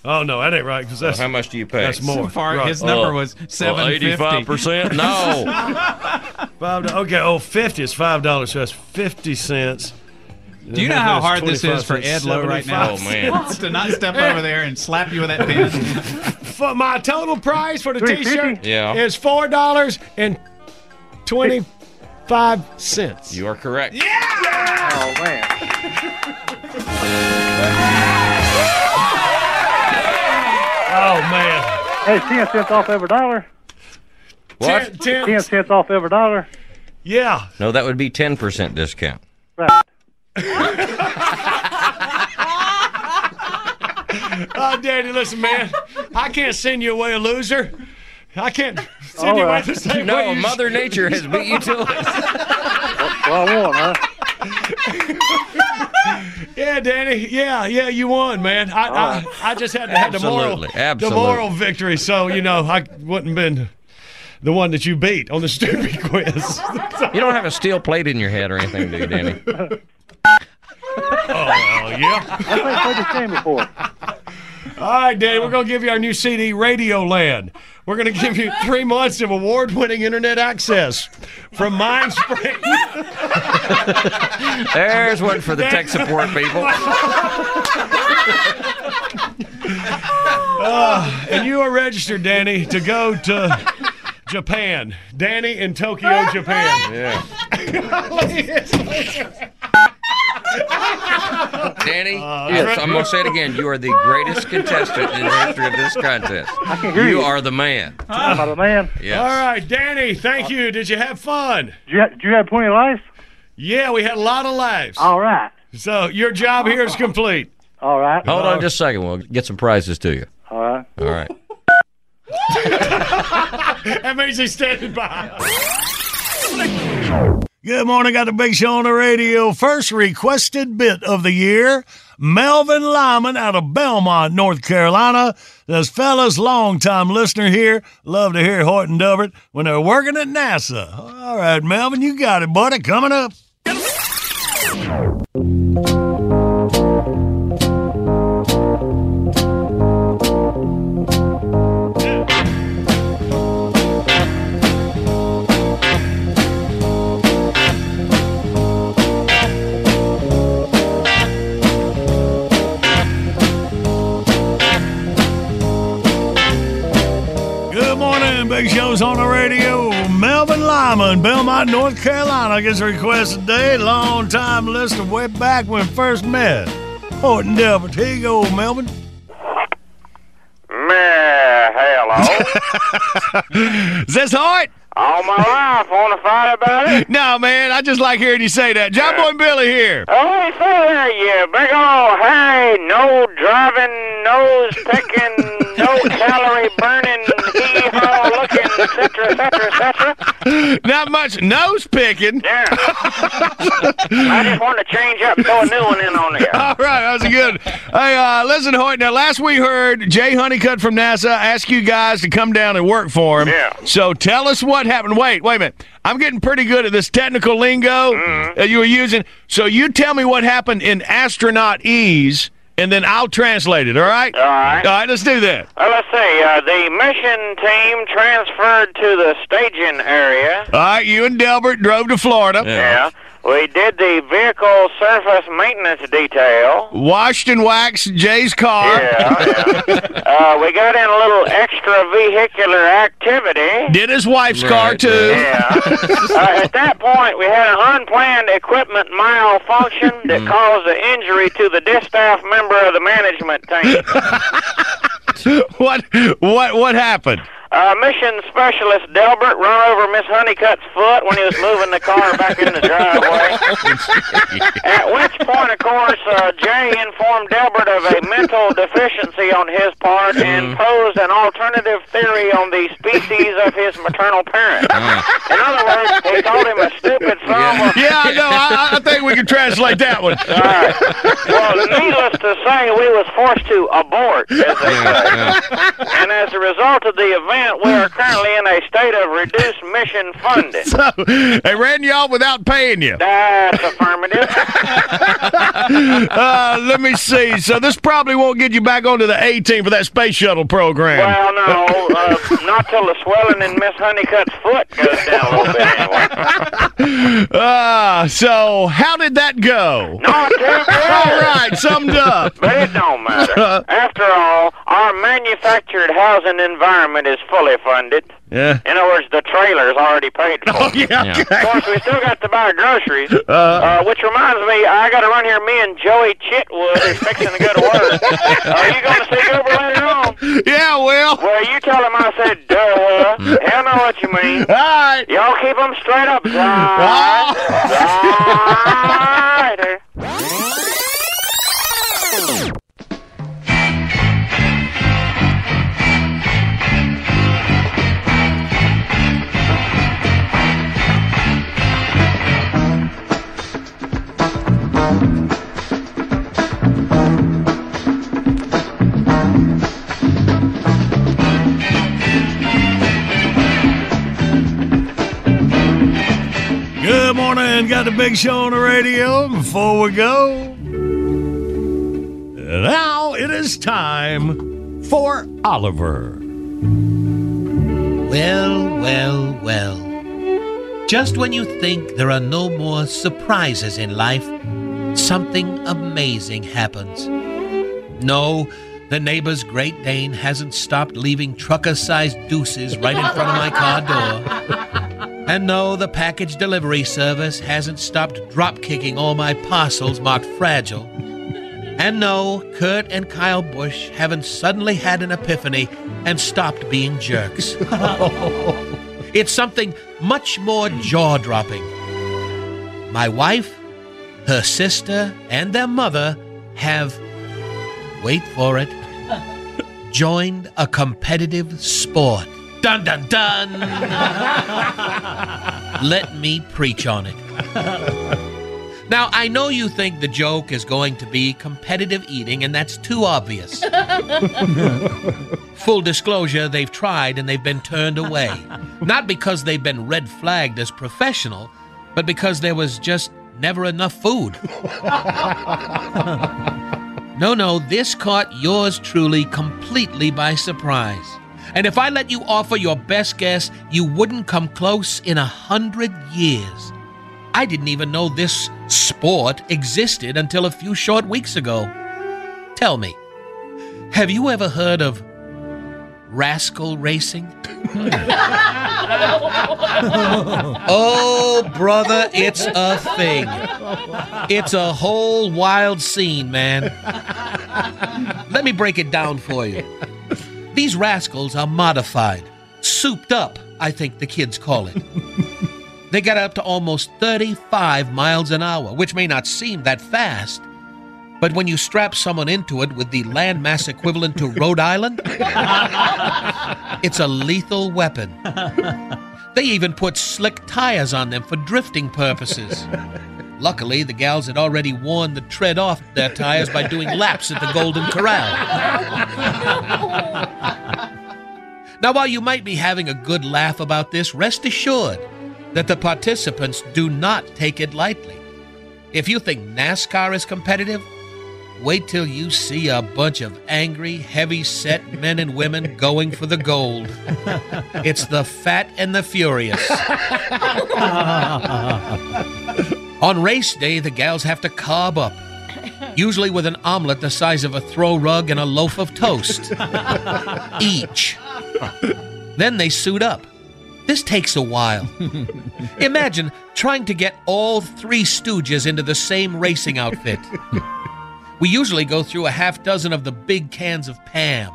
Oh no, that ain't right. Because that's how much do you pay? That's more. So far, Right. his number Oh. was Well, seven fifty. 85%? No. Five. do- Okay. Oh, 50 is five dollars. So that's fifty cents. Do you know how hard this is for Ed Lowe right now? Oh, man. to not step over there and slap you with that pen. For my total price for the T-shirt Yeah. is four dollars and twenty-five cents. You are correct. Oh man. Oh man. Hey, ten cents off every dollar. What? Ten, Ten cents off every dollar. Yeah. No, that would be 10% discount. Right. Oh, Daddy, listen, man. I can't send you away a loser. I can't send All you away right. the same way. No, you- Mother Nature has beat you to it. Well, I won, huh? Yeah, Danny. Yeah, yeah, you won, man. I, I, I just had to have the moral, Absolutely, the moral victory. So you know, I wouldn't been the one that you beat on the stupid quiz. You don't have a steel plate in your head or anything, do you, Danny? oh yeah. I think I played this game before. All right, Danny, we're going to give you our new CD, Radio Land. We're going to give you three months of award winning internet access from MindSpring. There's one for the tech support people. Uh, and you are registered, Danny, to go to Japan. Danny in Tokyo, Japan. Yeah. Danny, yes, I'm going to say it again. You are the greatest contestant in the history of this contest. hear You you. are the man. I'm not a man. Yes. All right, Danny, thank you. Did you have fun? Did you, ha- did you have plenty of life? Yeah, we had a lot of lives. All right. So your job here is complete. All right. Hold on uh-huh. just a second. We'll get some prizes to you. All right. All right. that means he's standing by. Good morning. Got the big show on the radio. First requested bit of the year. Melvin Lyman out of Belmont, North Carolina. This fella's longtime listener here. Love to hear Hoyt and Delbert when they're working at NASA. All right, Melvin, you got it, buddy. Coming up. Morning. Show's on the radio. Melvin Lyman, Belmont, North Carolina, gets a request today. Long time listener, way back when first met. Hoyt and Delbert. Here you go, Melvin. Meh, hello. Is this Hoyt? All my life, want to fight about it? No, man. I just like hearing you say that. John Boy and Billy here. Oh, say there, you big old hairy, no driving, nose picking, no calorie burning, hee haw etc., etc., etc. Not much nose picking. Yeah. I just want to change up, throw a new one in on there. All right, that was good. Hey, uh, listen, Hoyt. Now, last we heard, Jay Honeycutt from NASA asked you guys to come down and work for him. Yeah. So tell us what happened. Wait, wait a minute. I'm getting pretty good at this technical lingo Mm-hmm. that you were using. So you tell me what happened in astronaut ease, and then I'll translate it. All right. All right. All right. Let's do that. Well, let's see. Uh, the mission team transferred to the staging area. All right. You and Delbert drove to Florida. Yeah. We did the vehicle surface maintenance detail. Washed and waxed Jay's car. Yeah. uh, we got in a little extra vehicular activity. Did his wife's car too? Yeah. uh, at that point, we had an unplanned equipment malfunction that caused an injury to the distaff member of the management team. what? What? What happened? Uh, mission specialist Delbert run over Miss Honeycutt's foot when he was moving the car back in the driveway. At which point, of course, uh, Jay informed Delbert of a mental deficiency on his part and posed an alternative theory on the species of his maternal parent. In other words, he called him a stupid son of a... Yeah, I know. I, I think we can translate that one. All right. Well, needless to say, we was forced to abort, as they say. And as a result of the event, we are currently in a state of reduced mission funding. So they ran you off without paying you. That's affirmative. uh, let me see. So this probably won't get you back onto the A team for that space shuttle program. Well, no, uh, not till the swelling in Miss Honeycutt's foot goes down a little bit anyway. Uh, so how did that go? Not too good. All right, summed up. But it don't matter. After all, our manufactured housing environment is fully funded. Yeah. In other words, the trailer's already paid for. Oh, yeah, Yeah. okay. Of course, we still got to buy groceries. Uh. Uh, which reminds me, I got to run here. Me and Joey Chitwood is fixing to go to work. Are you going to see Goober later on? Yeah, well. Well, you tell him I said duh. I know what you mean. All right. Y'all keep them straight up. Right. Good. Got the big show on the radio. Before we go, now it is time for Oliver. Well, well, well. Just when you think there are no more surprises in life, something amazing happens. No, the neighbor's Great Dane hasn't stopped leaving trucker sized deuces right in front of my car door. And no, the package delivery service hasn't stopped drop kicking all my parcels marked fragile. And no, Kurt and Kyle Busch haven't suddenly had an epiphany and stopped being jerks. it's something much more jaw dropping. My wife, her sister, and their mother have, wait for it, joined a competitive sport. Dun dun dun! Let me preach on it. Now, I know you think the joke is going to be competitive eating, and that's too obvious. Full disclosure, they've tried and they've been turned away. Not because they've been red flagged as professional, but because there was just never enough food. No, no, this caught yours truly completely by surprise. And if I let you offer your best guess, you wouldn't come close in a hundred years. I didn't even know this sport existed until a few short weeks ago. Tell me, have you ever heard of rascal racing? oh, brother, it's a thing. It's a whole wild scene, man. Let me break it down for you. These rascals are modified, souped up, I think the kids call it. They get up to almost 35 miles an hour, which may not seem that fast, but when you strap someone into it with the landmass equivalent to Rhode Island, it's a lethal weapon. They even put slick tires on them for drifting purposes. Luckily, the gals had already worn the tread off their tires by doing laps at the Golden Corral. Now, while you might be having a good laugh about this, rest assured that the participants do not take it lightly. If you think NASCAR is competitive, wait till you see a bunch of angry, heavy set men and women going for the gold. It's the fat and the furious. On race day, the gals have to cob up, usually with an omelet the size of a throw rug and a loaf of toast each. Then they suit up. This takes a while. Imagine trying to get all three stooges into the same racing outfit. We usually go through a half dozen of the big cans of Pam.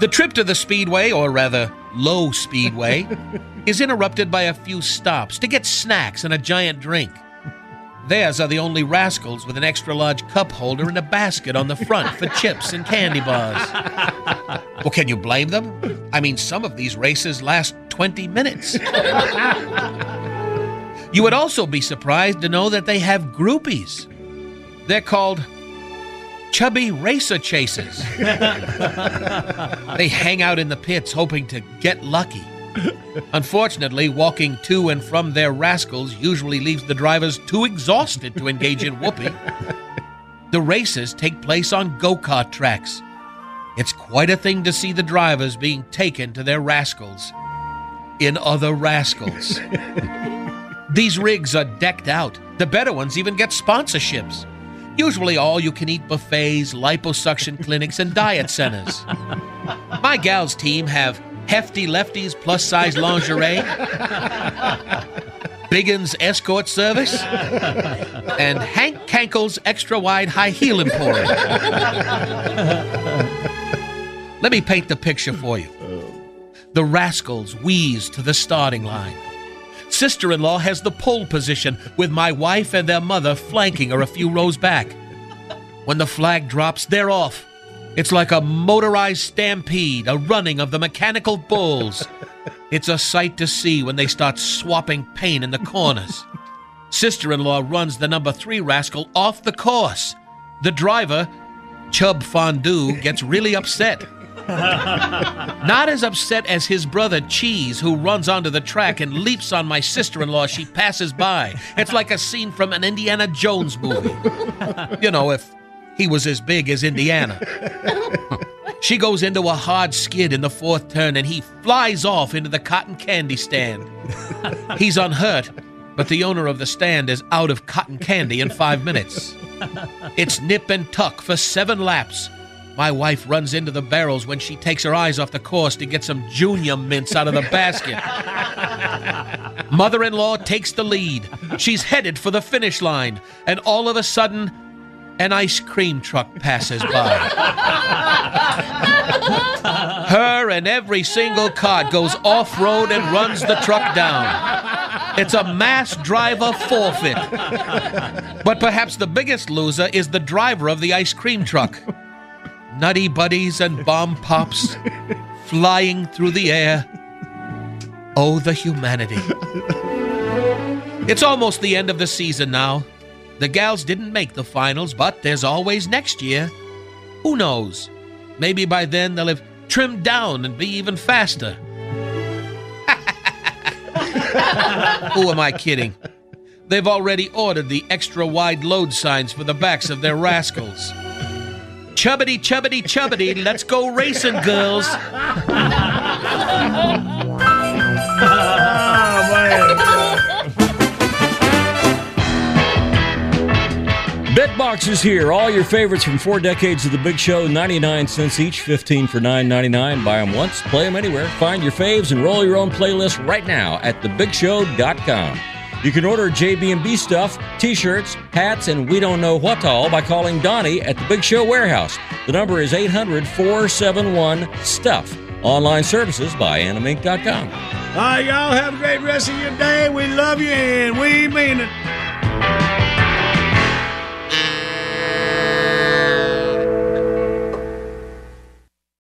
the trip to the speedway, or rather, low speedway, is interrupted by a few stops to get snacks and a giant drink. Theirs are the only rascals with an extra large cup holder and a basket on the front for chips and candy bars. Well, can you blame them? I mean, some of these races last 20 minutes. You would also be surprised to know that they have groupies. They're called chubby racer chasers. they hang out in the pits hoping to get lucky. Unfortunately, walking to and from their rascals usually leaves the drivers too exhausted to engage in whooping. The races take place on go kart tracks. It's quite a thing to see the drivers being taken to their rascals in other rascals. These rigs are decked out. The better ones even get sponsorships. Usually all you can eat buffets, liposuction clinics, and diet centers. My gal's team have hefty lefties plus size lingerie, Biggins escort service, and Hank Kankel's extra wide high heel emporium. Let me paint the picture for you. The rascals wheeze to the starting line. Sister in law has the pole position, with my wife and their mother flanking her a few rows back. When the flag drops, they're off. It's like a motorized stampede, a running of the mechanical bulls. It's a sight to see when they start swapping paint in the corners. Sister in law runs the number three rascal off the course. The driver, Chub Fondue, gets really upset. Not as upset as his brother Cheese, who runs onto the track and leaps on my sister in law. As she passes by. It's like a scene from an Indiana Jones movie. You know, if he was as big as Indiana. She goes into a hard skid in the fourth turn and he flies off into the cotton candy stand. He's unhurt, but the owner of the stand is out of cotton candy in five minutes. It's nip and tuck for seven laps. My wife runs into the barrels when she takes her eyes off the course to get some junior mints out of the basket. Mother in law takes the lead. She's headed for the finish line, and all of a sudden, an ice cream truck passes by. Her and every single cart goes off road and runs the truck down. It's a mass driver forfeit. But perhaps the biggest loser is the driver of the ice cream truck. Nutty buddies and bomb pops flying through the air. Oh, the humanity. It's almost the end of the season now. The gals didn't make the finals, but there's always next year. Who knows? Maybe by then they'll have trimmed down and be even faster. Who am I kidding? They've already ordered the extra wide load signs for the backs of their rascals. Chubbity, chubbity, chubbity, let's go racing, girls. Bitbox is here. All your favorites from four decades of the Big Show, 99 cents each, 15 for 9.99. Buy them once, play them anywhere. Find your faves and roll your own playlist right now at thebigshow.com. You can order JB&B stuff, t-shirts, hats, and we don't know what all by calling Donnie at the Big Show Warehouse. The number is 800-471-STUFF. Online services by animink.com. All right, y'all have a great rest of your day. We love you and we mean it.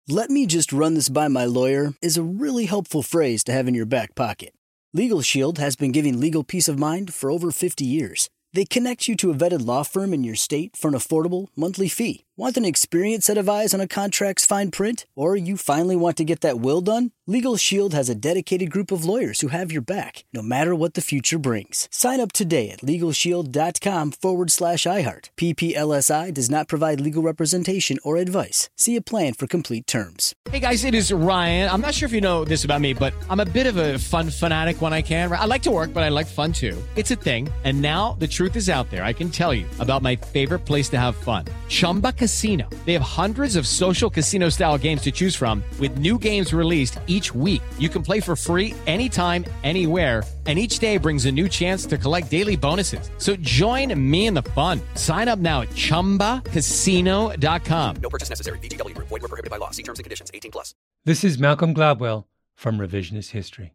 Let me just run this by my lawyer is a really helpful phrase to have in your back pocket. Legal Shield has been giving legal peace of mind for over 50 years. They connect you to a vetted law firm in your state for an affordable monthly fee. Want an experienced set of eyes on a contract's fine print? Or you finally want to get that will done? Legal Shield has a dedicated group of lawyers who have your back, no matter what the future brings. Sign up today at LegalShield.com forward slash iHeart. PPLSI does not provide legal representation or advice. See a plan for complete terms. Hey guys, it is Ryan. I'm not sure if you know this about me, but I'm a bit of a fun fanatic when I can. I like to work, but I like fun too. It's a thing. And now the truth is out there. I can tell you about my favorite place to have fun Chumba Casino. They have hundreds of social casino style games to choose from, with new games released each week. You can play for free anytime, anywhere, and each day brings a new chance to collect daily bonuses. So join me in the fun. Sign up now at ChumbaCasino.com. No purchase necessary. VGW Group. Void were prohibited by law. See terms and conditions. 18 plus. This is Malcolm Gladwell from Revisionist History.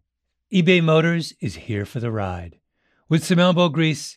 eBay Motors is here for the ride. With some elbow grease,